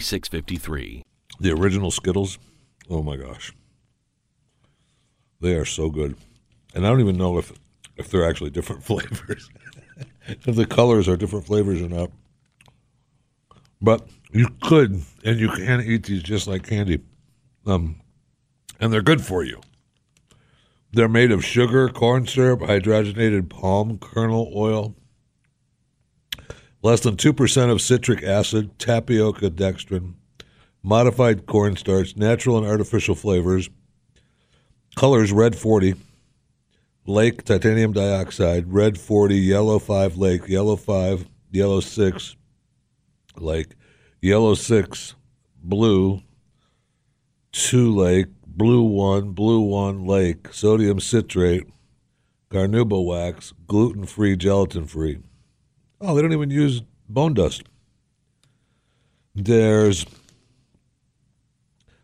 653. The original Skittles, oh my gosh. They are so good. And I don't even know if if they're actually different flavors. if the colors are different flavors or not. But you could and you can eat these just like candy. Um and they're good for you. They're made of sugar, corn syrup, hydrogenated palm kernel oil, less than 2% of citric acid, tapioca dextrin, modified cornstarch, natural and artificial flavors, colors red 40, lake titanium dioxide, red 40, yellow 5 lake, yellow 5, yellow 6 lake, yellow 6 blue, 2 lake, blue 1, blue 1 lake, sodium citrate, carnauba wax, gluten free, gelatin free. Oh, they don't even use bone dust. There's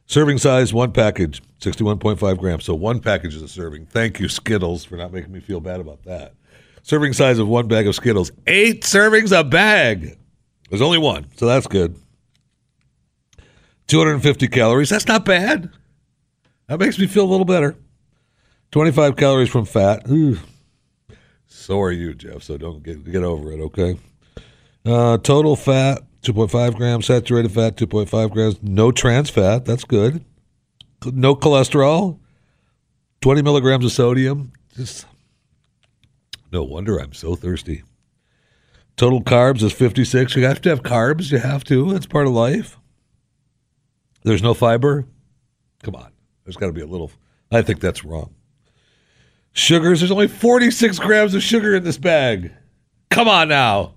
serving size, one package, 61.5 grams. So one package is a serving. Thank you, Skittles, for not making me feel bad about that. Serving size of one bag of Skittles. Eight servings a bag. There's only one, so that's good. 250 calories. That's not bad. That makes me feel a little better. 25 calories from fat. Ooh. So are you, Jeff. So don't get get over it, okay? Uh, total fat 2.5 grams, saturated fat 2.5 grams, no trans fat. That's good. No cholesterol. 20 milligrams of sodium. Just no wonder I'm so thirsty. Total carbs is 56. You have to have carbs. You have to. That's part of life. There's no fiber. Come on. There's got to be a little. I think that's wrong. Sugars, there's only 46 grams of sugar in this bag. Come on now.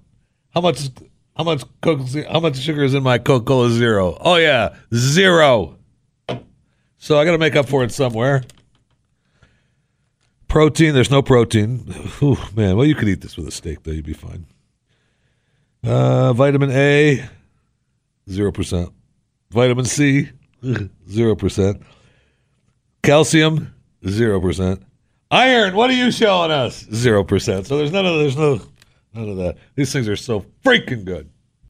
How much how much Coke, how much sugar is in my Coca-Cola Zero? Oh yeah, zero. So I got to make up for it somewhere. Protein, there's no protein. Ooh, man, well you could eat this with a steak though, you'd be fine. Uh, vitamin A, zero percent. Vitamin C, zero percent. Calcium, zero percent. Iron, what are you showing us? Zero percent. So there's none of there's no none of that. These things are so freaking good.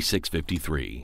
4653.